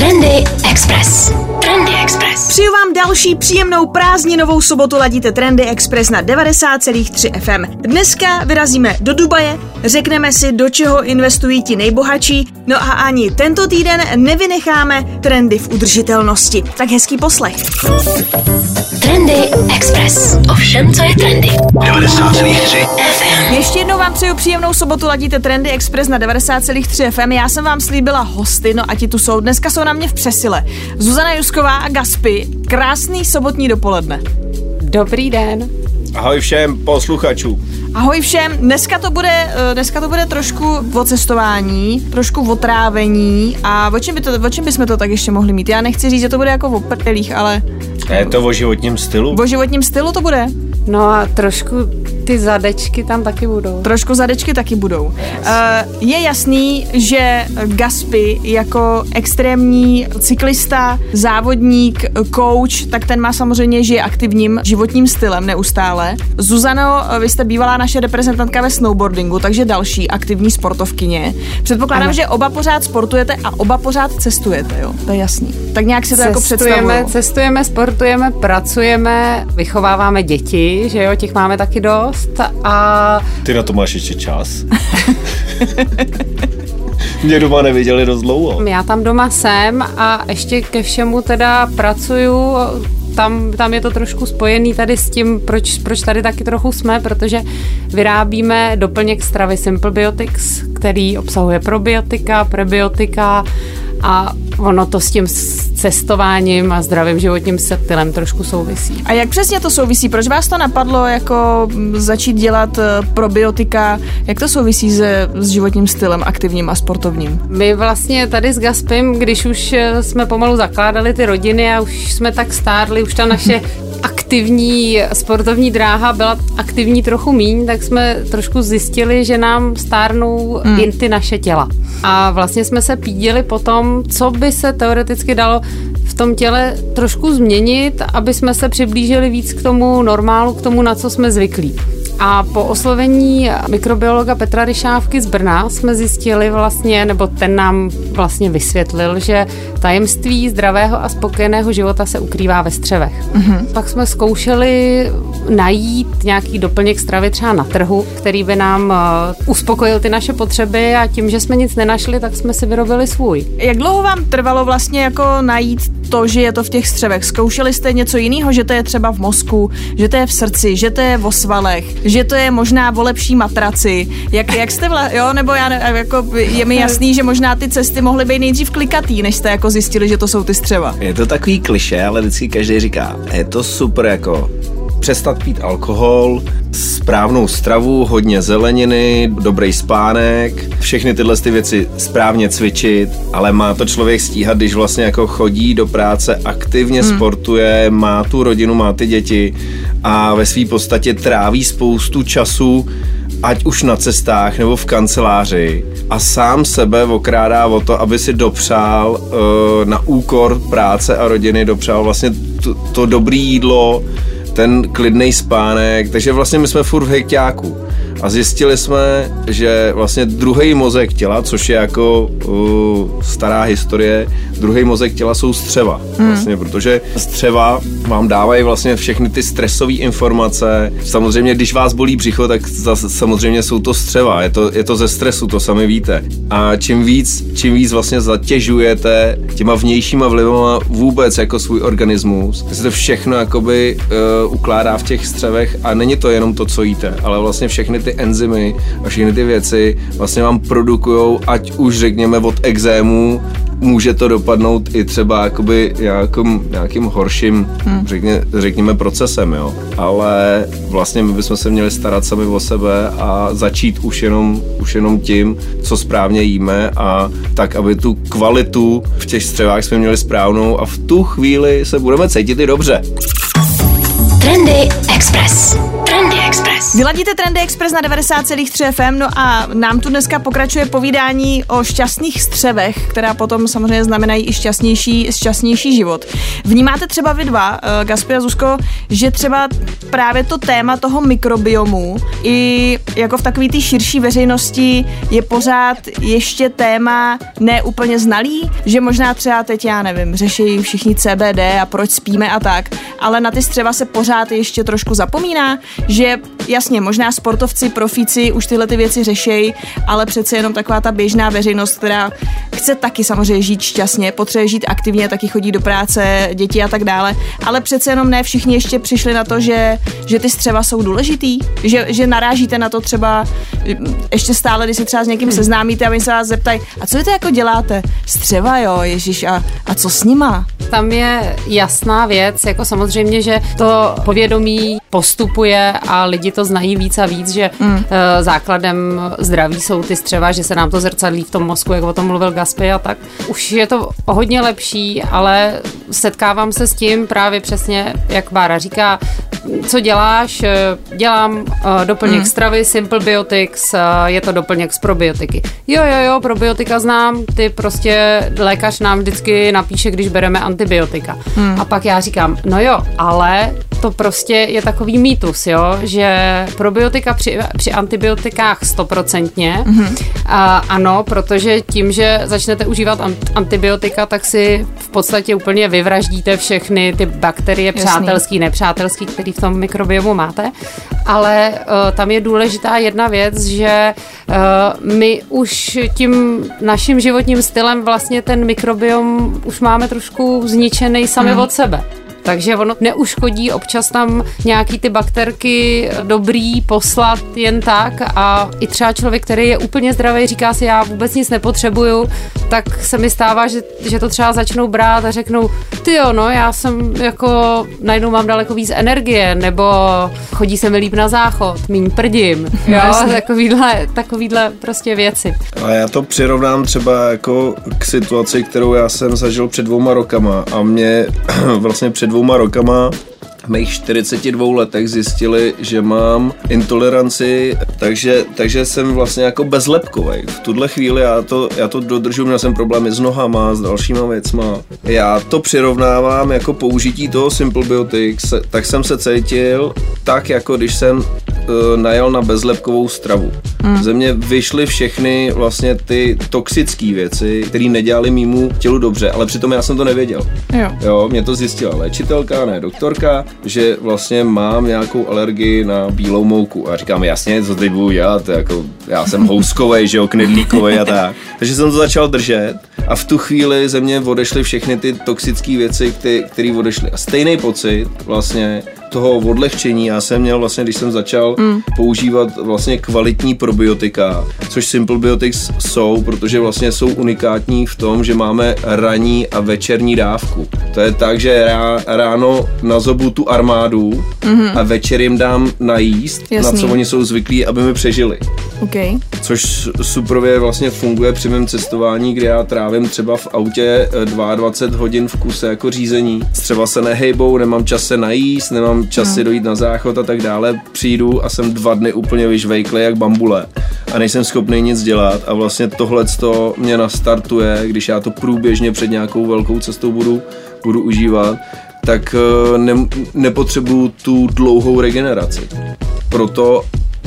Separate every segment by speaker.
Speaker 1: Trendy Express. Trendy Express.
Speaker 2: Přeju vám další příjemnou prázdninovou sobotu, ladíte Trendy Express na 90,3 FM. Dneska vyrazíme do Dubaje, řekneme si, do čeho investují ti nejbohatší, no a ani tento týden nevynecháme trendy v udržitelnosti. Tak hezký poslech.
Speaker 1: Trendy Express. Ovšem, co je trendy.
Speaker 3: 90,3
Speaker 1: FM.
Speaker 2: Ještě jednou vám přeju příjemnou sobotu, ladíte Trendy Express na 90,3 FM. Já jsem vám slíbila hosty, no a ti tu jsou. Dneska jsou na mě v přesile. Zuzana Jusková a Gaspy. Krásný sobotní dopoledne.
Speaker 4: Dobrý den.
Speaker 3: Ahoj všem posluchačům.
Speaker 2: Ahoj všem, dneska to bude, eh, dneska to bude trošku o cestování, trošku o trávení a o čem, by to, o čem bychom to tak ještě mohli mít? Já nechci říct, že to bude jako o prdelích, ale
Speaker 3: Je to o životním stylu?
Speaker 2: o životním stylu to bude.
Speaker 4: No a trošku ty zadečky tam taky budou.
Speaker 2: Trošku zadečky taky budou. Eh, Je jasný, že Gaspy jako extrémní cyklista, závodník, coach, tak ten má samozřejmě žije aktivním životním stylem neustále. Zuzano, vy jste bývalá naše reprezentantka ve snowboardingu, takže další aktivní sportovkyně. Předpokládám,
Speaker 4: Ano.
Speaker 2: že oba pořád sportujete a oba pořád cestujete, jo? To je jasný. Tak nějak si to jako
Speaker 4: Cestujeme,
Speaker 2: představuju.
Speaker 4: cestujeme, sportujeme, pracujeme, vychováváme děti, že jo, těch máme taky dost a
Speaker 3: Ty na to máš ještě čas. Mě doma neviděli dost dlouho.
Speaker 4: já tam doma jsem a ještě ke všemu teda pracuju, tam, tam je to trošku spojený tady s tím, proč, proč tady taky trochu jsme, protože vyrábíme doplněk stravy Simple Biotics, který obsahuje probiotika, prebiotika a ono to s tím cestováním a zdravým životním stylem trošku souvisí.
Speaker 2: A jak přesně to souvisí? Proč vás to napadlo jako mm, začít dělat eh, probiotika? Jak to souvisí se, s životním stylem aktivním a sportovním?
Speaker 4: My vlastně tady s Gaspim, když už eh, jsme pomalu zakládali ty rodiny a už jsme tak stárli, už ta naše aktivní sportovní dráha byla aktivní trochu míň, tak jsme trošku zjistili, že nám stárnou mm. i ty naše těla. A vlastně jsme se pídili po tom, co by se teoreticky dalo v tom těle trošku změnit, aby jsme se přiblížili víc k tomu normálu, k tomu, na co jsme zvyklí. A po oslovení mikrobiologa Petra Ryšávky z Brna jsme zjistili vlastně, nebo ten nám vlastně vysvětlil, že tajemství zdravého a spokojeného života se ukrývá ve střevech. Mm-hmm. Pak jsme zkoušeli najít nějaký doplněk stravy třeba na trhu, který by nám eh, uspokojil ty naše potřeby a tím, že jsme nic nenašli, tak jsme si vyrobili svůj.
Speaker 2: Jak dlouho vám trvalo vlastně jako najít to, že je to v těch střevech? Zkoušeli jste něco jiného, že to je třeba v mozku, že to je v srdci, že to je v svalech, že to je možná o lepší matraci? Jak, jak jste vla, jo, nebo já jako je mi jasný, že možná ty cesty mohly být nejdřív klikatý, než jste jako zjistili, že to jsou ty střeva.
Speaker 3: Je to takový kliše, ale vždycky každý říká, je to super jako přestat pít alkohol, správnou stravu, hodně zeleniny, dobrý spánek, všechny tyhle ty věci správně cvičit, ale má to člověk stíhat, když vlastně jako chodí do práce, aktivně hmm. sportuje, má tu rodinu, má ty děti a ve své podstatě tráví spoustu času ať už na cestách nebo v kanceláři a sám sebe okrádá o to, aby si dopřál uh, na úkor práce a rodiny, dopřál vlastně to, to dobré jídlo, ten klidný spánek, takže vlastně my jsme furt v hejťáku. A zjistili jsme, že vlastně druhý mozek těla, což je jako uh, stará historie, druhý mozek těla jsou střeva. Vlastně, protože střeva vám dávají vlastně všechny ty stresové informace. Samozřejmě, když vás bolí břicho, tak zase, samozřejmě jsou to střeva. Je to, je to ze stresu, to sami víte. A čím víc, čím víc vlastně zatěžujete těma vnějšíma vlivama vůbec jako svůj organismus, se to všechno jakoby uh, ukládá v těch střevech a není to jenom to, co jíte, ale vlastně všechny ty enzymy a všechny ty věci vlastně vám produkují, ať už řekněme od exému, může to dopadnout i třeba jakoby nějakým, nějakým horším, hmm. řekně, řekněme, procesem, jo. Ale vlastně my bychom se měli starat sami o sebe a začít už jenom, už jenom tím, co správně jíme a tak, aby tu kvalitu v těch střevách jsme měli správnou a v tu chvíli se budeme cítit i dobře.
Speaker 1: Trendy Express. Trendy Express. Express.
Speaker 2: Vyladíte Trendy Express na 90,3 FM, no a nám tu dneska pokračuje povídání o šťastných střevech, která potom samozřejmě znamenají i šťastnější, šťastnější život. Vnímáte třeba vy dva, uh, Gaspi a Zuzko, že třeba právě to téma toho mikrobiomu i jako v takové té širší veřejnosti je pořád ještě téma neúplně znalý, že možná třeba teď, já nevím, řeší všichni CBD a proč spíme a tak, ale na ty střeva se pořád ještě trošku zapomíná, že jasně, možná sportovci, profíci už tyhle ty věci řešejí, ale přece jenom taková ta běžná veřejnost, která chce taky samozřejmě žít šťastně, potřebuje žít aktivně, taky chodí do práce, děti a tak dále, ale přece jenom ne všichni ještě přišli na to, že, že ty střeva jsou důležitý, že, že narážíte na to třeba ještě stále, když se třeba s někým seznámíte a oni se vás zeptají, a co vy to jako děláte? Střeva, jo, ježíš, a, a co s nima?
Speaker 4: Tam je jasná věc, jako samozřejmě, že to povědomí postupuje a lidi to znají víc a víc, že mm. základem zdraví jsou ty střeva, že se nám to zrcadlí v tom mozku, jak o tom mluvil Gaspy a tak. Už je to hodně lepší, ale setkávám se s tím právě přesně, jak Bára říká, co děláš? Eh, dělám uh, doplněk mm. stravy, Simple Biotics, je to doplněk z probiotiky. Jo, jo, jo, probiotika znám, ty prostě lékař nám vždycky napíše, když bereme antibiotika. Mm. A pak já říkám, no jo, ale to prostě je takový mýtus, jo, že probiotika při, při antibiotikách stoprocentně, mm-hmm. a, ano, protože tím, že začnete užívat antibiotika, tak si v podstatě úplně vyvraždíte všechny ty bakterie Jasný. přátelský, nepřátelský, který v tom mikrobiomu máte, ale uh, tam je důležitá jedna věc, že uh, my už tím naším životním stylem vlastně ten mikrobiom už máme trošku zničený sami mm. od sebe. Takže ono neuškodí občas tam nějaký ty bakterky dobrý poslat jen tak a i třeba člověk, který je úplně zdravý, říká si, já vůbec nic nepotřebuju, tak se mi stává, že, že to třeba začnou brát a řeknou, ty jo, no, já jsem jako, najednou mám daleko víc energie, nebo chodí se mi líp na záchod, míň prdím, jo, takovýhle, takovýhle prostě věci.
Speaker 3: A já to přirovnám třeba jako k situaci, kterou já jsem zažil před dvouma rokama a mě vlastně před dvouma rokama mých 42 letech zjistili, že mám intoleranci, takže, takže jsem vlastně jako bezlepkový. V tuhle chvíli já to, já to dodržu, měl jsem problémy s nohama, s dalšíma věcma. Já to přirovnávám jako použití toho Simple Biotics, tak jsem se cítil tak, jako když jsem uh, najel na bezlepkovou stravu. Mm. Ze mě vyšly všechny vlastně ty toxické věci, které nedělali mýmu tělu dobře, ale přitom já jsem to nevěděl.
Speaker 2: Jo.
Speaker 3: jo mě to zjistila léčitelka, ne doktorka, že vlastně mám nějakou alergii na bílou mouku. A říkám, jasně, co teď budu dělat, jako, já jsem houskovej, že jo, knedlíkovej a tak. Takže jsem to začal držet a v tu chvíli ze mě odešly všechny ty toxické věci, které odešly. A stejný pocit vlastně toho odlehčení já jsem měl vlastně, když jsem začal mm. používat vlastně kvalitní probiotika, což Simple Biotics jsou, protože vlastně jsou unikátní v tom, že máme ranní a večerní dávku. To je tak, že já ráno nazobu tu armádu mm-hmm. a večer jim dám najíst, Jasný. na co oni jsou zvyklí, aby mi přežili.
Speaker 2: Okay.
Speaker 3: Což suprově vlastně funguje při mém cestování, kdy já trávím třeba v autě 22 hodin v kuse jako řízení. Třeba se nehejbou, nemám čas se najíst, nemám čas no. si dojít na záchod a tak dále. Přijdu a jsem dva dny úplně vyžvejklý jak bambule a nejsem schopný nic dělat a vlastně tohle to mě nastartuje, když já to průběžně před nějakou velkou cestou budu, budu užívat, tak eh, ne, nepotřebuju tu dlouhou regeneraci. Proto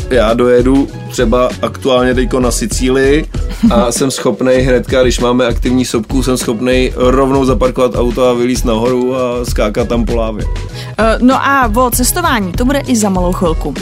Speaker 3: já dojedu třeba aktuálně teďko na Sicílii a jsem schopný hnedka, když máme aktivní sopku, jsem schopný rovnou zaparkovat auto a vylíst nahoru a skákat tam po lávě. Uh,
Speaker 2: no a o cestování, to bude i za malou chvilku.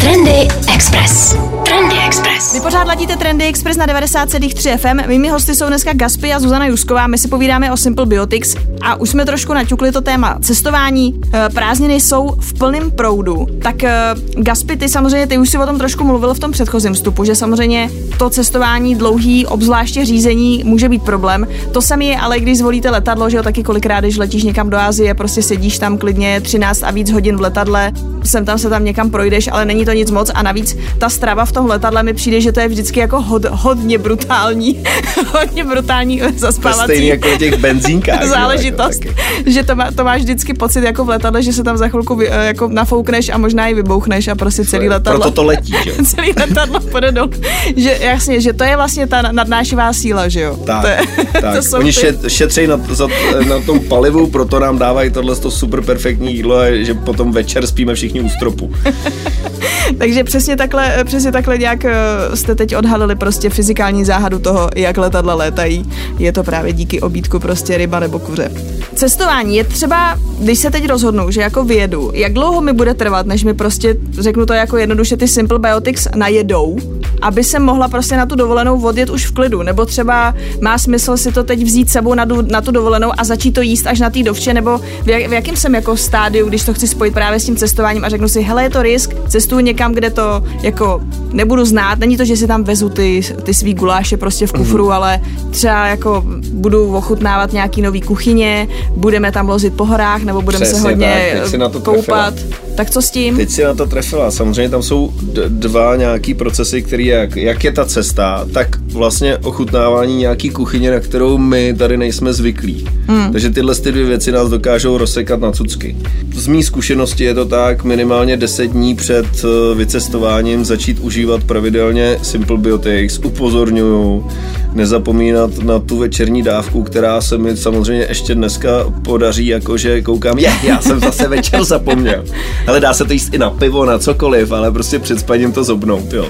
Speaker 1: Trendy Express. Trendy Express.
Speaker 2: Vy pořád ladíte Trendy Express na 90,3 FM. Mými hosty jsou dneska Gaspy a Zuzana Jusková. My si povídáme o Simple Biotics a už jsme trošku naťukli to téma cestování. Eh, prázdniny jsou v plném proudu. Tak eh, Gaspy, ty samozřejmě, ty už si o tom trošku mluvil v tom předchozím vstupu, že samozřejmě to cestování dlouhý, obzvláště řízení, může být problém. To samé je ale, když zvolíte letadlo, že jo, taky kolikrát, když letíš někam do Asie, prostě sedíš tam klidně 13 a víc hodin v letadle, sem tam se tam někam projdeš, ale není to nic moc a navíc ta strava v tom letadle mi přijde, že to je vždycky jako hod, hodně brutální, hodně brutální zaspávací.
Speaker 3: To stejný jako těch benzínkách.
Speaker 2: záležitost, že, že to, má, to máš vždycky pocit jako v letadle, že se tam za chvilku vy, jako nafoukneš a možná i vybouchneš a prostě celý letadlo.
Speaker 3: Proto to letí, že
Speaker 2: celý letadlo půjde dolů. Že jasně, že to je vlastně ta nadnášivá síla, že jo?
Speaker 3: Tak,
Speaker 2: to je,
Speaker 3: tak.
Speaker 2: to
Speaker 3: Oni ty... šetří na, za, na tom palivu, proto nám dávají tohle super perfektní jídlo, že potom večer spíme všichni u stropu.
Speaker 2: Takže přesně takhle, přesně takhle nějak eh, jste teď odhalili prostě fyzikální záhadu toho, jak letadla létají. Je to právě díky obídku prostě ryba nebo kuře. Cestování je třeba, když se teď rozhodnu, že jako vyjedu, jak dlouho mi bude trvat, než mi prostě, řeknu to jako jednoduše, ty Simple Biotics najedou, aby se mohla prostě na tu dovolenou odjet už v klidu, nebo třeba má smysl si to teď vzít sebou na, du, na tu dovolenou a začít to jíst až na té dovče, nebo v, jak, v jakém jsem jako stádiu, když to chci spojit právě s tím cestováním a řeknu si, hele, je to risk, cestuju někam, kde to jako nebudu znát, není to, že si tam vezu ty, ty svý guláše prostě v kufru, mm. ale třeba jako budu ochutnávat nějaký nový kuchyně, budeme tam lozit po horách, nebo budeme Přesně se hodně tak, na to koupat. Tak co s tím?
Speaker 3: Teď si na to trefila. Samozřejmě tam jsou dva nějaký procesy, které jak, jak je ta cesta, tak vlastně ochutnávání nějaký kuchyně, na kterou my tady nejsme zvyklí. Hmm. Takže tyhle ty dvě věci nás dokážou rozsekat na cucky. Z mý zkušenosti je to tak minimálně 10 dní před eh, vycestováním začít užívat pravidelně Simple Biotics. Upozorňuju, nezapomínat na tu večerní dávku, která se mi samozřejmě ještě dneska podaří, jakože koukám, je, já jsem zase večer zapomněl. Ale dá se to jíst i na pivo, na cokoliv, ale prostě před spaním to zobnout, jo.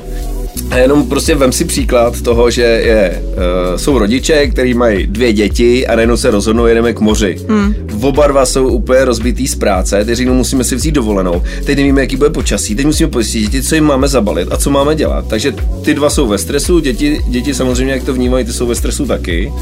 Speaker 3: A jenom prostě vem si příklad toho, že je, uh, jsou rodiče, kteří mají dvě děti a najednou se rozhodnou, jedeme k moři. Hmm. Oba dva jsou úplně rozbitý z práce, teď řeknou, musíme si vzít dovolenou. Teď nevíme, jaký bude počasí, teď musíme pojistit děti, co jim máme zabalit a co máme dělat. Takže ty dva jsou ve stresu, děti, děti samozřejmě, jak to vnímají, ty jsou ve stresu taky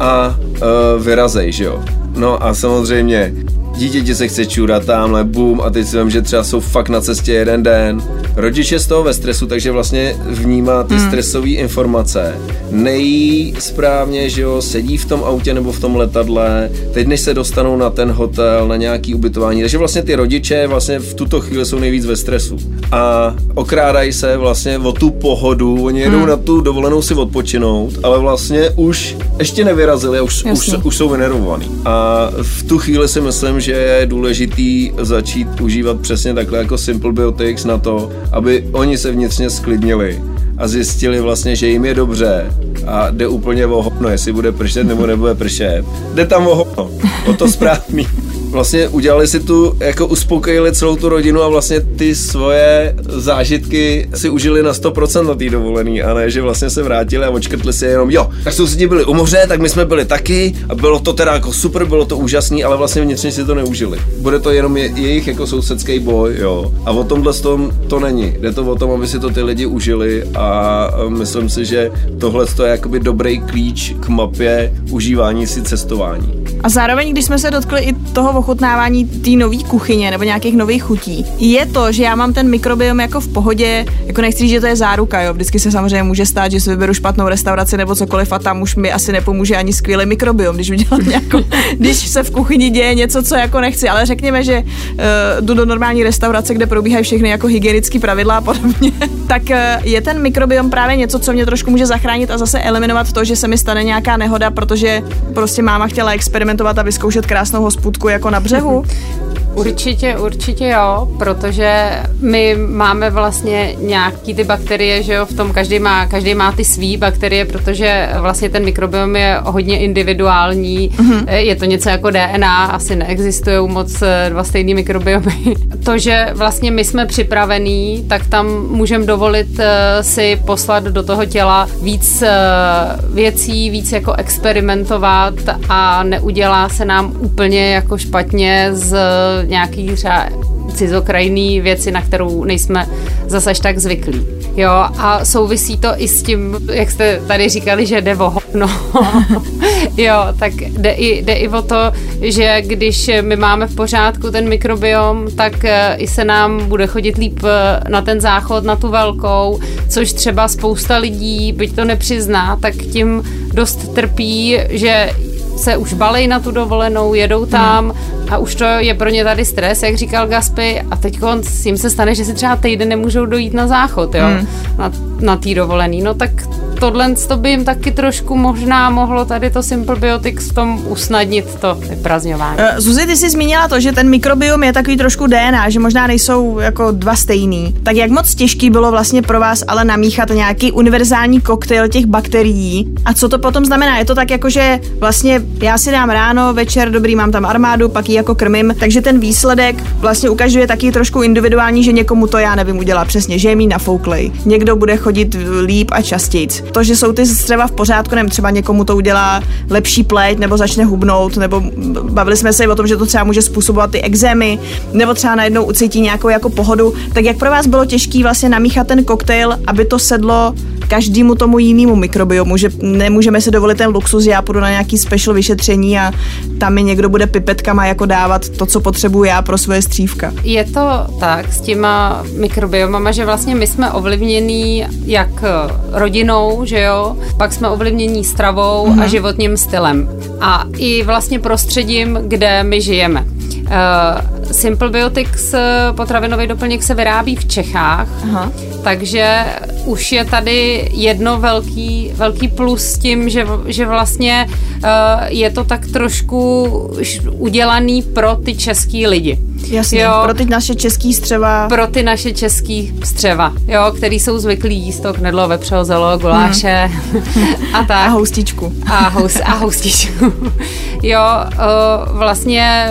Speaker 3: a uh, vyrazej, že jo. No a samozřejmě dítěti se chce čůrat tamhle, boom, a teď si vím, že třeba jsou fakt na cestě jeden den. Rodič je z toho ve stresu, takže vlastně vnímá ty hmm. stresové informace. Nejí správně, že jo, sedí v tom autě nebo v tom letadle, teď než se dostanou na ten hotel, na nějaký ubytování. Takže vlastně ty rodiče vlastně v tuto chvíli jsou nejvíc ve stresu. A okrádají se vlastně o tu pohodu, oni jedou hmm. na tu dovolenou si odpočinout, ale vlastně už ještě nevyrazili a už, už, už jsou vynervovaný. A v tu chvíli si myslím, že že je důležitý začít užívat přesně takhle jako Simple Biotics na to, aby oni se vnitřně sklidnili a zjistili vlastně, že jim je dobře a jde úplně o hovno, jestli bude pršet nebo nebude pršet. Jde tam o hovno, o to správný vlastně udělali si tu, jako uspokojili celou tu rodinu a vlastně ty svoje zážitky si užili na 100% na té dovolený a ne, že vlastně se vrátili a očkrtli si jenom, jo, tak sousedí byli u moře, tak my jsme byli taky a bylo to teda jako super, bylo to úžasný, ale vlastně vnitřně si to neužili. Bude to jenom je, jejich jako sousedský boj, jo. A o tomhle tom to není. Jde to o tom, aby si to ty lidi užili a myslím si, že tohle je jakoby dobrý klíč k mapě užívání si cestování.
Speaker 2: A zároveň, když jsme se dotkli i toho ochutnávání té nové kuchyně nebo nějakých nových chutí, je to, že já mám ten mikrobiom jako v pohodě, jako nechci říct, že to je záruka, jo. Vždycky se samozřejmě může stát, že si vyberu špatnou restauraci nebo cokoliv a tam už mi asi nepomůže ani skvělý mikrobiom, když udělám nějakou, když se v kuchyni děje něco, co jako nechci, ale řekněme, že uh, jdu do normální restaurace, kde probíhají všechny jako hygienické pravidla a podobně, tak uh, je ten mikrobiom právě něco, co mě trošku může zachránit a zase eliminovat to, že se mi stane nějaká nehoda, protože prostě máma chtěla experimentovat a vyzkoušet krásnou hospůdku jako na břehu?
Speaker 4: Určitě, určitě jo, protože my máme vlastně nějaký ty bakterie, že jo, v tom každý má, každý má ty svý bakterie, protože vlastně ten mikrobiom je hodně individuální, mm-hmm. je to něco jako DNA, asi neexistují moc eh, dva stejný mikrobiomy. To, že vlastně my jsme připravení, tak tam můžeme dovolit eh, si poslat do toho těla víc eh, věcí, víc jako experimentovat a neudělá se nám úplně jako špatně z nějaký třeba cizokrajný věci, na kterou nejsme zase až tak zvyklí. Jo, a souvisí to i s tím, jak jste tady říkali, že jde o no. jo, tak jde i, jde i o to, že když my máme v pořádku ten mikrobiom, tak eh, i se nám bude chodit líp eh, na ten záchod, na tu velkou, což třeba spousta lidí, byť to nepřizná, tak tím dost trpí, že se už balej na tu dovolenou, jedou tam a už to je pro ně tady stres, jak říkal Gaspy, a teď jim se stane, že si třeba týden nemůžou dojít na záchod, jo, mm. na, na tý dovolený. No tak tohle to by jim taky trošku možná mohlo tady to Simple Biotics v tom usnadnit to vyprazňování.
Speaker 2: Uh, Zuzi, ty jsi zmínila to, že ten mikrobiom je takový trošku DNA, že možná nejsou jako dva stejný. Tak jak moc těžký bylo vlastně pro vás ale namíchat nějaký univerzální koktejl těch bakterií a co to potom znamená? Je to tak jako, že vlastně já si dám ráno, večer, dobrý, mám tam armádu, pak ji jako krmím, takže ten výsledek vlastně ukazuje taky trošku individuální, že někomu to já nevím udělá přesně, že je mý nafouklej. Někdo bude chodit líp a častěji. To, že jsou ty střeva v pořádku, nevím, třeba někomu to udělá lepší pleť nebo začne hubnout, nebo bavili jsme se i o tom, že to třeba může způsobovat ty exémy, nebo třeba najednou ucítí nějakou jako pohodu. Tak jak pro vás bylo těžké vlastně namíchat ten koktejl, aby to sedlo každému tomu jinému mikrobiomu, že nemůžeme si dovolit ten luxus, já půjdu na nějaký special vyšetření a tam mi někdo bude pipetkama jako dávat to, co potřebuji já pro svoje střívka.
Speaker 4: Je to tak s těma mikrobiomama, že vlastně my jsme ovlivnění jak rodinou, že jo, pak jsme ovlivnění stravou mm-hmm. a mhm. životním stylem a i vlastně prostředím, kde my žijeme. Uh, Simple Biotics potravinový doplněk se vyrábí v Čechách, Aha. takže už je tady jedno velký, velký plus s tím, že, že vlastně uh, je to tak trošku udělaný pro ty český lidi.
Speaker 2: Jasně, jo, pro ty naše český střeva.
Speaker 4: Pro ty naše český střeva, jo, který jsou zvyklí jíst to knedlo, vepřeho zelo, guláše hmm. a tak.
Speaker 2: A houstičku.
Speaker 4: A, hous, a houstičku. jo, uh, vlastně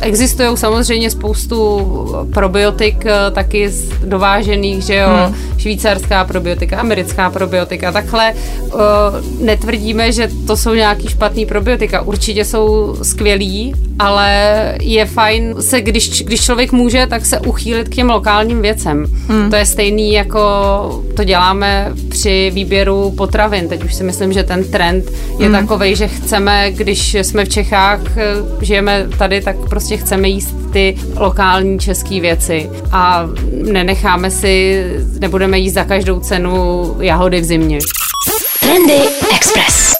Speaker 4: existují samozřejmě spoustu probiotik uh, taky z dovážených, že jo, hmm. švýcarská probiotika, americká probiotika, takhle uh, netvrdíme, že to jsou nějaký špatný probiotika, určitě jsou skvělí, ale je fajn se, když, když člověk může, tak se uchýlit k těm lokálním věcem. Hmm. To je stejný jako to děláme při výběru potravin. Teď už si myslím, že ten trend je hmm. takový, že chceme, když jsme v Čechách, žijeme tady, tak prostě chceme jíst ty lokální české věci a nenecháme si, nebudeme jíst za každou cenu jahody v zimě.
Speaker 1: Trendy Express.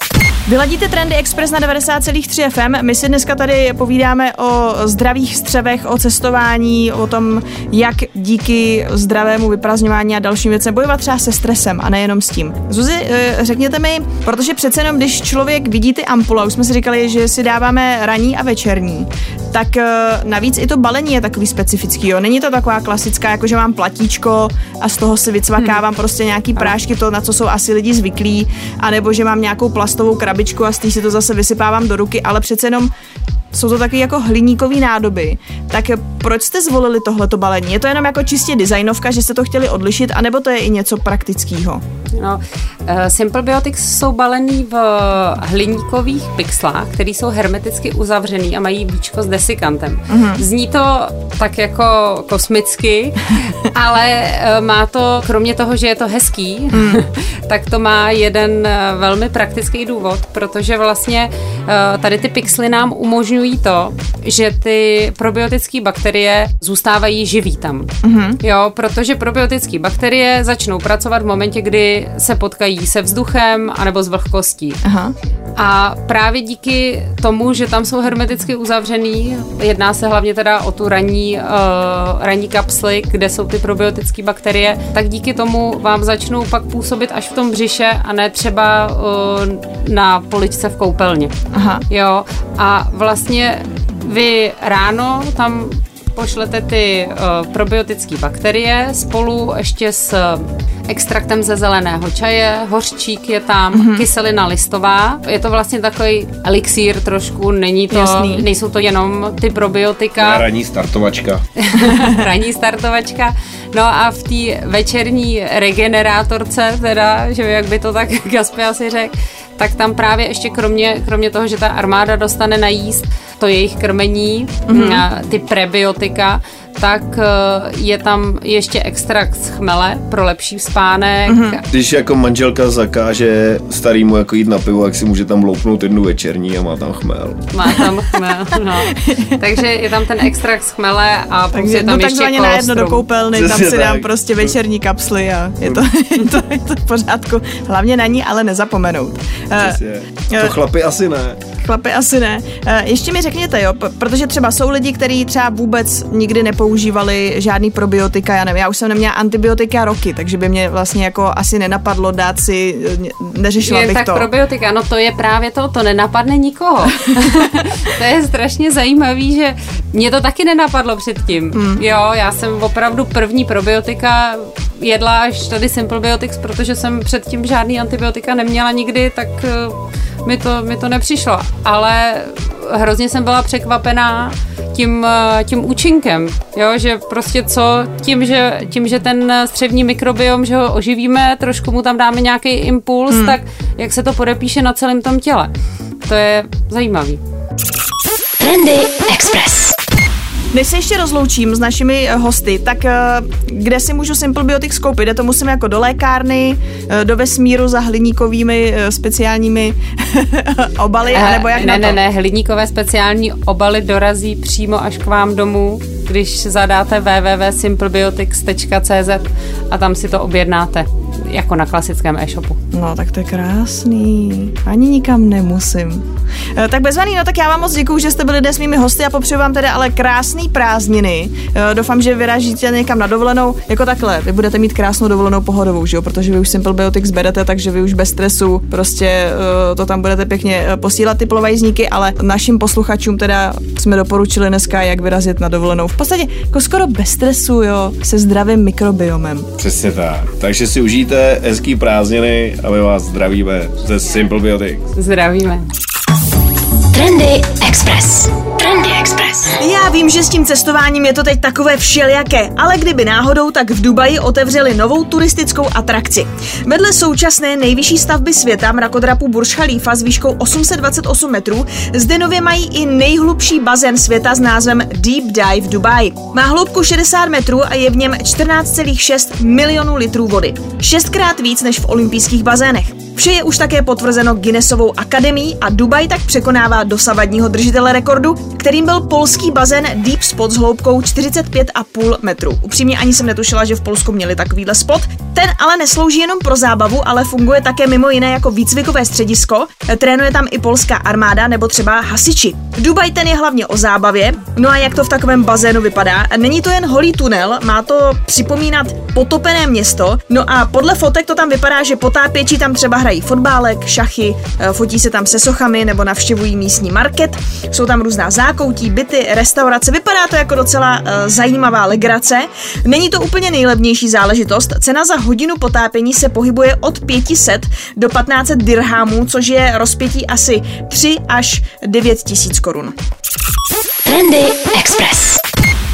Speaker 2: Vyladíte Trendy Express na 90,3 FM. My si dneska tady povídáme o zdravých střevech, o cestování, o tom, jak díky zdravému vyprazňování a dalším věcem bojovat třeba se stresem a nejenom s tím. Zuzi, eh, řekněte mi, protože přece jenom, když člověk vidí ty ampule, už jsme si říkali, že si dáváme ranní a večerní, tak eh, navíc i to balení je takový specifický, jo. Není to taková klasická, jako že mám platíčko a z toho si vycvakávám hmm. prostě nějaký prášky, to, na co jsou asi lidi zvyklí, anebo že mám nějakou plastovou krabičku krabičku a z té si to zase vysypávám do ruky, ale přece jenom jsou to taky jako hliníkové nádoby. Tak proč jste zvolili tohleto balení? Je to jenom jako čistě designovka, že jste to chtěli odlišit, anebo to je i něco praktického?
Speaker 4: No, uh, Simple Biotics jsou balený v hliníkových pixlách, které jsou hermeticky uzavřený a mají víčko s desikantem. Uh-huh. Zní to tak jako kosmicky, ale uh, má to, kromě toho, že je to hezký, uh-huh. tak to má jeden uh, velmi praktický důvod, protože vlastně uh, tady ty pixely nám umožňují to, že ty probiotické bakterie zůstávají živý tam. Uh-huh. Jo, protože probiotické bakterie začnou pracovat v momentě, kdy se potkají se vzduchem anebo s vlhkostí. Aha. A právě díky tomu, že tam jsou hermeticky uzavřený, jedná se hlavně teda o tu ranní, uh, ranní kapsly, kde jsou ty probiotické bakterie, tak díky tomu vám začnou pak působit až v tom břiše a ne třeba uh, na poličce v koupelně. Aha. Jo, a vlastně vy ráno tam pošlete ty uh, probiotické bakterie spolu ještě s extraktem ze zeleného čaje, hořčík je tam, mm-hmm. kyselina listová. Je to vlastně takový elixír trošku, není to, Jasný. nejsou to jenom ty probiotika.
Speaker 3: Ranní startovačka.
Speaker 4: ranní startovačka. No a v té večerní regenerátorce, teda, že jak by to tak Gaspi asi řekl, tak tam právě ještě kromě, kromě toho, že ta armáda dostane najíst to jejich krmení, mm-hmm. ty prebiotika, tak eh, je tam ještě extrakt z chmele pro lepší spánek. Mm-hmm.
Speaker 3: Když jako manželka zakáže starýmu jako jít na pivo, jak si může tam loupnout jednu večerní a má tam chmel.
Speaker 4: Má tam chmel, no. Takže je tam ten extrakt z chmele a
Speaker 2: Takže
Speaker 4: je tam
Speaker 2: no
Speaker 4: ještě
Speaker 2: takzvaně na jedno do koupelny, tam si dám
Speaker 3: tak.
Speaker 2: prostě večerní kapsly a je to, je to, je to v pořádku. Hlavně na ní ale nezapomenout. Eh,
Speaker 3: Přesně.
Speaker 2: eh,
Speaker 3: To chlapi asi ne.
Speaker 2: Chlapi asi ne. Ještě mi řekněte, jo, protože třeba jsou lidi, kteří třeba vůbec nikdy nepoužívali žádný probiotika, já nevím, já už jsem neměla antibiotika roky, takže by mě vlastně jako asi nenapadlo dát si, eh, neřešila
Speaker 4: Jen
Speaker 2: bych
Speaker 4: tak
Speaker 2: to.
Speaker 4: probiotika, no to je právě to, to nenapadne nikoho. to je strašně zajímavý, že mě to taky nenapadlo předtím. Mm. Jo, já jsem opravdu první probiotika jedla až tady Simple Biotics, protože jsem předtím žádný antibiotika neměla nikdy, tak eh, mi to, mi to nepřišlo. Ale hrozně jsem byla překvapená tím, tím účinkem, jo, že prostě co tím, že, tím, že ten střevní mikrobiom, že ho oživíme, trošku mu tam dáme nějaký impuls, hmm. tak jak se to podepíše na celém tom těle. To je zajímavý.
Speaker 1: Trendy Express.
Speaker 2: Než se ještě rozloučím s našimi eh, hosty, tak eh, kde si můžu Simple Biotics koupit? Jde to musím jako do lékárny, eh, do vesmíru za hliníkovými speciálními obaly, anebo jak
Speaker 4: ne,
Speaker 2: na to?
Speaker 4: ne, ne, hliníkové speciální obaly dorazí přímo až k vám domů, když zadáte www.simplebiotics.cz a tam si to objednáte jako na klasickém e-shopu.
Speaker 2: No, tak to je krásný. Ani nikam nemusím. Eh, Tak bezvaný, no tak já vám moc děkuju, že jste byli dnes mými hosty a popřeju vám tedy ale krásný prázdniny. Eh, Doufám, že vyražíte někam na dovolenou. Jako takhle, vy budete mít krásnou dovolenou pohodovou, že jo? Protože vy už Simple Biotics berete, takže vy už bez stresu prostě eh, to tam budete pěkně posílat ty plovajzníky, ale našim posluchačům teda jsme doporučili dneska, jak vyrazit na dovolenou. V podstatě jako skoro bez stresu, jo, se zdravým mikrobiomem.
Speaker 3: Přesně tak. Takže si užijte hezký prázdniny a my vás zdravíme ze Simple Biotics.
Speaker 4: Zdravíme.
Speaker 1: Trendy Express. Trendy Express.
Speaker 2: Já vím, že s tím cestováním je to teď takové všelijaké, ale kdyby náhodou, tak v Dubaji otevřeli novou turistickou atrakci. Vedle současné nejvyšší stavby světa mrakodrapu Burj Khalifa s výškou 828 metrů, zde nově mají i nejhlubší bazén světa s názvem Deep Dive Dubai. Má hloubku 60 metrů a je v něm 14,6 milionů litrů vody. Šestkrát víc než v olympijských bazénech. Vše je už také potvrzeno Guinnessovou akademií a Dubaj tak překonává dosavadního držitele rekordu, kterým byl polský bazén Deep Spot s hloubkou 45,5 metrů. Upřímně ani jsem netušila, že v Polsku měli takovýhle spot. Ten ale neslouží jenom pro zábavu, ale funguje také mimo jiné jako výcvikové středisko. Trénuje tam i polská armáda nebo třeba hasiči. Dubaj ten je hlavně o zábavě. No a jak to v takovém bazénu vypadá? Není to jen holý tunel, má to připomínat potopené město. No a podle fotek to tam vypadá, že potápěči tam třeba hrají fotbálek, šachy, eh, fotí se tam se sochami nebo navštěvují místní market. Jsou tam různá zákoutí, byty, restaurace. Vypadá to jako docela uh, zajímavá legrace. Není to úplně nejlevnější záležitost. Cena za hodinu potápění se pohybuje od 500 do 1500 dirhamů, což je rozpětí asi 3 až 9 tisíc korun.
Speaker 1: Trendy Express.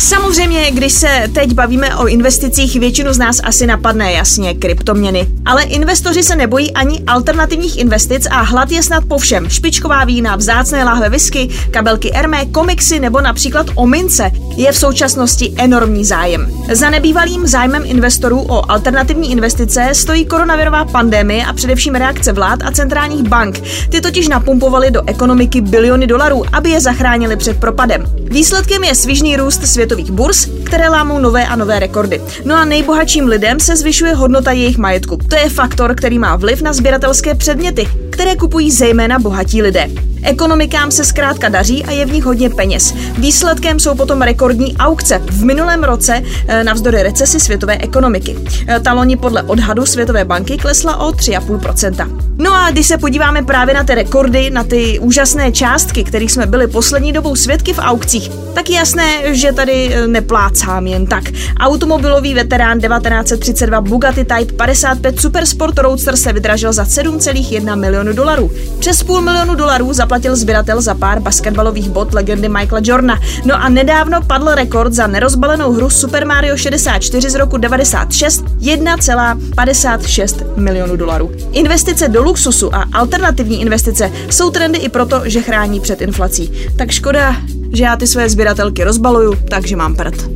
Speaker 2: Samozřejmě, když se teď bavíme o investicích, většinu z nás asi napadne jasně kryptoměny. Ale investoři se nebojí ani alternativních investic a hlad je snad po všem. Špičková vína, vzácné láhve whisky, kabelky Hermé, komiksy nebo například o mince je v současnosti enormní zájem. Za nebývalým zájmem investorů o alternativní investice stojí koronavirová pandemie a především reakce vlád a centrálních bank. Ty totiž napumpovaly do ekonomiky biliony dolarů, aby je zachránili před propadem. Výsledkem je svižný růst světových burz, které lámou nové a nové rekordy. No a nejbohatším lidem se zvyšuje hodnota jejich majetku. To je faktor, který má vliv na sběratelské předměty, které kupují zejména bohatí lidé. Ekonomikám se zkrátka daří a je v nich hodně peněz. Výsledkem jsou potom rekordní aukce. V minulém roce eh, navzdory recesi světové ekonomiky. Eh, Ta loni podle odhadu Světové banky klesla o 3,5%. No a když se podíváme právě na ty rekordy, na ty úžasné částky, kterých jsme byli poslední dobou svědky v aukcích, tak je jasné, že tady neplácám jen tak. Automobilový veterán 1932 Bugatti Type 55 Supersport Roadster se vydražil za 7,1 milionu dolarů. Přes půl milionu dolarů zaplatil sběratel za pár basketbalových bot legendy Michaela Jordana. No a nedávno padl rekord za nerozbalenou hru Super Mario 64 z roku 96 1,56 milionů dolarů. Investice do luxusu a alternativní investice jsou trendy i proto, že chrání před inflací. Tak škoda, že já ty své sběratelky rozbaluju, takže mám prd.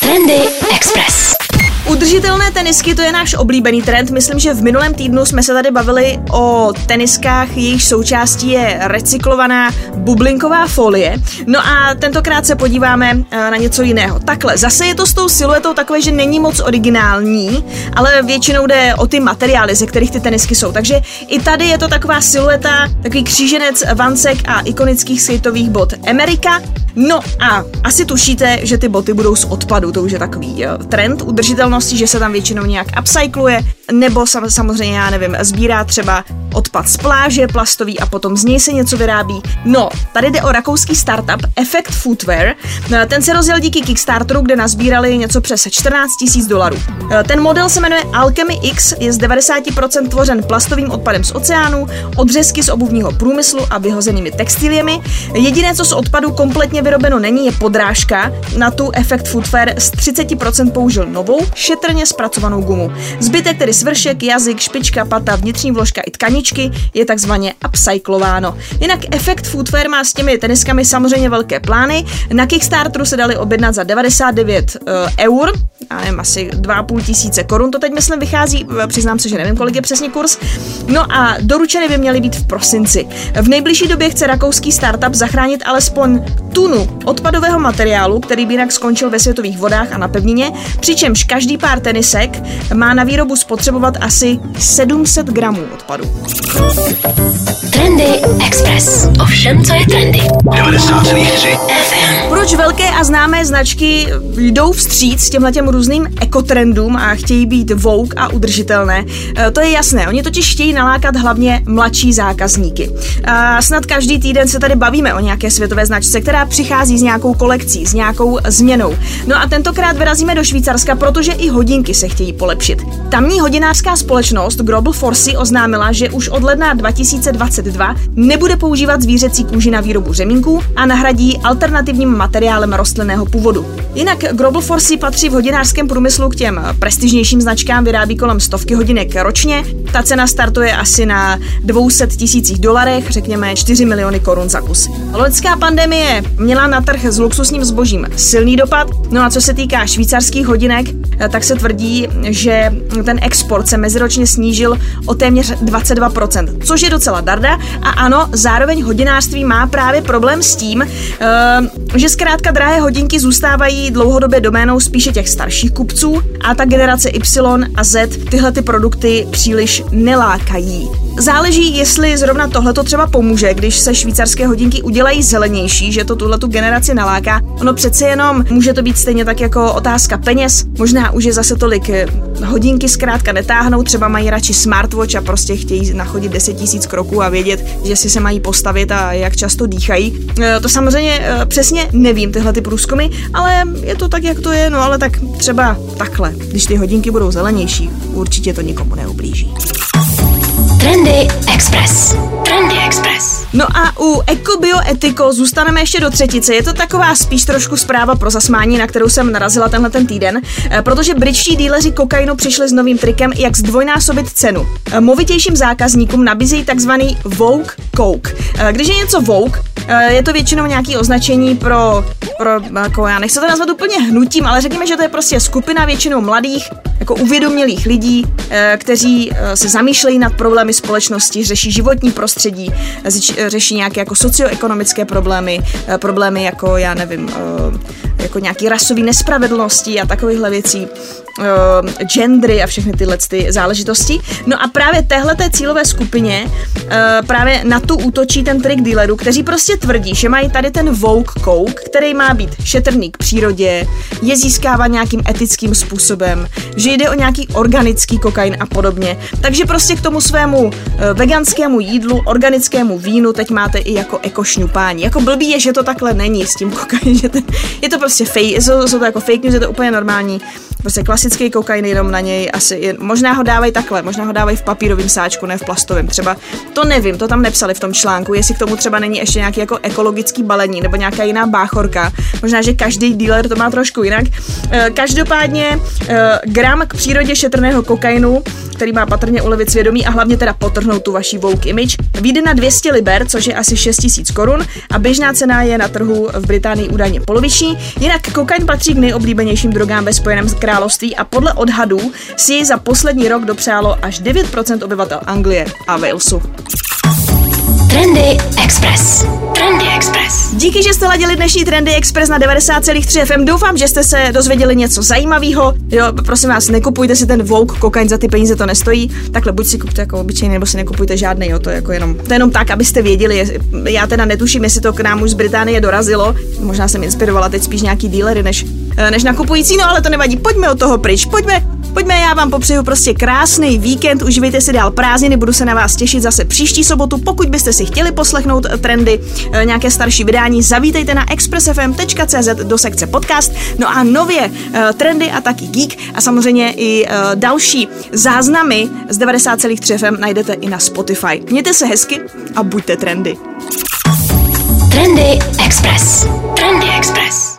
Speaker 1: Trendy Express.
Speaker 2: Udržitelné tenisky, to je náš oblíbený trend. Myslím, že v minulém týdnu jsme se tady bavili o teniskách, jejich součástí je recyklovaná bublinková folie. No a tentokrát se podíváme eh, na něco jiného. Takhle, zase je to s tou siluetou takové, že není moc originální, ale většinou jde o ty materiály, ze kterých ty tenisky jsou. Takže i tady je to taková silueta, takový kříženec vancek a ikonických skateových bot Amerika. No a asi tušíte, že ty boty budou z odpadu, to už je takový jo, trend udržitelnosti, že se tam většinou nějak upcykluje, nebo sam, samozřejmě, já nevím, sbírá třeba odpad z pláže, plastový a potom z něj se něco vyrábí. No, tady jde o rakouský startup Effect Footwear. Ten se rozjel díky Kickstarteru, kde nazbírali něco přes 14 000 dolarů. Ten model se jmenuje Alchemy X, je z 90% tvořen plastovým odpadem z oceánu, odřezky z obuvního průmyslu a vyhozenými textiliemi. Jediné, co z odpadu kompletně vyrobeno není, je podrážka. Na tu Effect Footwear z 30% použil novou, šetrně zpracovanou gumu. Zbytek, tedy svršek, jazyk, špička, pata, vnitřní vložka i tkaničky, je takzvaně upcyclováno. Jinak Effect Footwear má s těmi teniskami samozřejmě velké plány. Na Kickstarteru se dali objednat za 99 uh, eur, já nevím, asi 2,5 tisíce korun, to teď myslím vychází, přiznám se, že nevím, kolik je přesně kurz. No a doručeny by měly být v prosinci. V nejbližší době chce rakouský startup zachránit alespoň tunu odpadového materiálu, který by jinak skončil ve světových vodách a na pevnině, přičemž každý pár tenisek má na výrobu spotřebovat asi 700 gramů odpadu.
Speaker 1: Trendy Express. Ovšem, co je trendy?
Speaker 5: 90,3
Speaker 1: FM.
Speaker 2: Proč velké a známé značky jdou vstříc těmhle těm různým ekotrendům a chtějí být vouk a udržitelné? E, To je jasné, oni totiž chtějí nalákat hlavně mladší zákazníky. A snad každý týden se tady bavíme o nějaké světové značce, která přichází s nějakou kolekcí, s nějakou změnou. No a tentokrát vyrazíme do Švýcarska, protože i hodinky se chtějí polepšit. Tamní hodinářská společnost Global Forcy oznámila, že už od ledna 2022 nebude používat zvířecí kůži na výrobu řemínků a nahradí alternativním materiálem rostlinného původu. Jinak Global Forcy patří v hodinářském průmyslu k těm prestižnějším značkám, vyrábí kolem stovky hodinek ročně. Ta cena startuje asi na 200 tisících dolarech, řekněme 4 miliony korun za kus. Loňská pandemie měla na trh s luxusním zbožím silný dopad, no a co se týká švýcarských hodinek, tak se tvrdí, že ten export se meziročně snížil o téměř 22%, což je docela darda. A ano, zároveň hodinářství má právě problém s tím, eh, že zkrátka drahé hodinky zůstávají dlouhodobě doménou spíše těch starších kupců a ta generace Y a Z tyhle ty produkty příliš nelákají. Záleží, jestli zrovna tohle to třeba pomůže, když se švýcarské hodinky udělají zelenější, že to tuhle tu generaci naláká. Ono přece jenom může to být stejně tak jako otázka peněz. Možná už je zase tolik eh, hodinky zkrátka netáhnou, třeba mají radši smartwatch a prostě chtějí nachodit 10 tisíc kroků a vědět, že si se mají postavit a jak často dýchají. Eh, To samozřejmě eh, přesně nevím, tyhle ty průzkumy, ale je to tak, jak to je, no ale tak třeba takhle, když ty hodinky budou zelenější, určitě to nikomu neublíží.
Speaker 1: Trendy Express. Trendy Express.
Speaker 2: No a u ekobioetiko zůstaneme ještě do třetice. Je to taková spíš trošku zpráva pro zasmání, na kterou jsem narazila tenhle ten týden, eh, protože britští díleři kokainu přišli s novým trikem, jak zdvojnásobit cenu. Eh, Movitějším zákazníkům nabízejí takzvaný Vogue Coke. Eh, Když je něco Vogue, je to většinou nějaký označení pro, pro jako já nechci to nazvat úplně hnutím, ale řekněme, že to je prostě skupina většinou mladých, jako uvědomělých lidí, kteří se zamýšlejí nad problémy společnosti, řeší životní prostředí, řeší, řeší nějaké jako socioekonomické problémy, eh, problémy jako, já nevím, eh, jako nějaký rasový nespravedlnosti a takovýchhle věcí, eh, gendry a všechny tyhle ty záležitosti. No a právě téhle té cílové skupině eh, právě na tu útočí ten trik dealerů, kteří prostě tvrdí, že mají tady ten Vogue Coke, který má být šetrný k přírodě, je získává nějakým etickým způsobem, že jde o nějaký organický kokain a podobně. Takže prostě k tomu svému eh, veganskému jídlu, organickému vínu teď máte i jako ekošňupání. Jako blbý je, že to takhle není s tím kokainem, že ten, je to prostě fake, jsou, jsou to jako fake news, je to úplně normální Prostě klasický kokain, jenom na něj asi, je, možná ho dávají takhle, možná ho dávají v papírovém sáčku, ne v plastovém. Třeba to nevím, to tam nepsali v tom článku, jestli k tomu třeba není ještě nějaký jako ekologický balení nebo nějaká jiná báchorka. Možná, že každý dealer to má trošku jinak. Eh, každopádně eh, gram k přírodě šetrného kokainu, který má patrně ulevit svědomí a hlavně teda potrhnout tu vaší woke image, vyjde na 200 liber, což je asi 6000 korun a běžná cena je na trhu v Británii údajně poloviční. Jinak kokain patří k nejoblíbenějším drogám ve Spojeném království a podle odhadů si jej za poslední rok dopřálo až 9% obyvatel Anglie a Walesu.
Speaker 1: Trendy Express. Trendy Express.
Speaker 2: Díky, že jste ladili dnešní Trendy Express na 90,3 FM. Doufám, že jste se dozvěděli něco zajímavého. Jo, prosím vás, nekupujte si ten Vogue kokain za ty peníze, to nestojí. Takhle buď si kupte jako obyčejný, nebo si nekupujte žádný, jo, to je jako jenom, to je jenom tak, abyste věděli. Já teda netuším, jestli to k nám už z Británie dorazilo. Možná jsem inspirovala teď spíš nějaký dílery než, než nakupující, no ale to nevadí. Pojďme od toho pryč, pojďme Pojďme, já vám popřeju prostě krásný víkend, uživejte si dál prázdniny, budu se na vás těšit zase příští sobotu. Pokud byste si chtěli poslechnout trendy, eh, nějaké starší vydání, zavítejte na expressfm.cz do sekce podcast. No a nově eh, trendy a taky geek a samozřejmě i eh, další záznamy z 90,3 FM najdete i na Spotify. Mějte se hezky a buďte trendy.
Speaker 1: Trendy Express. Trendy Express.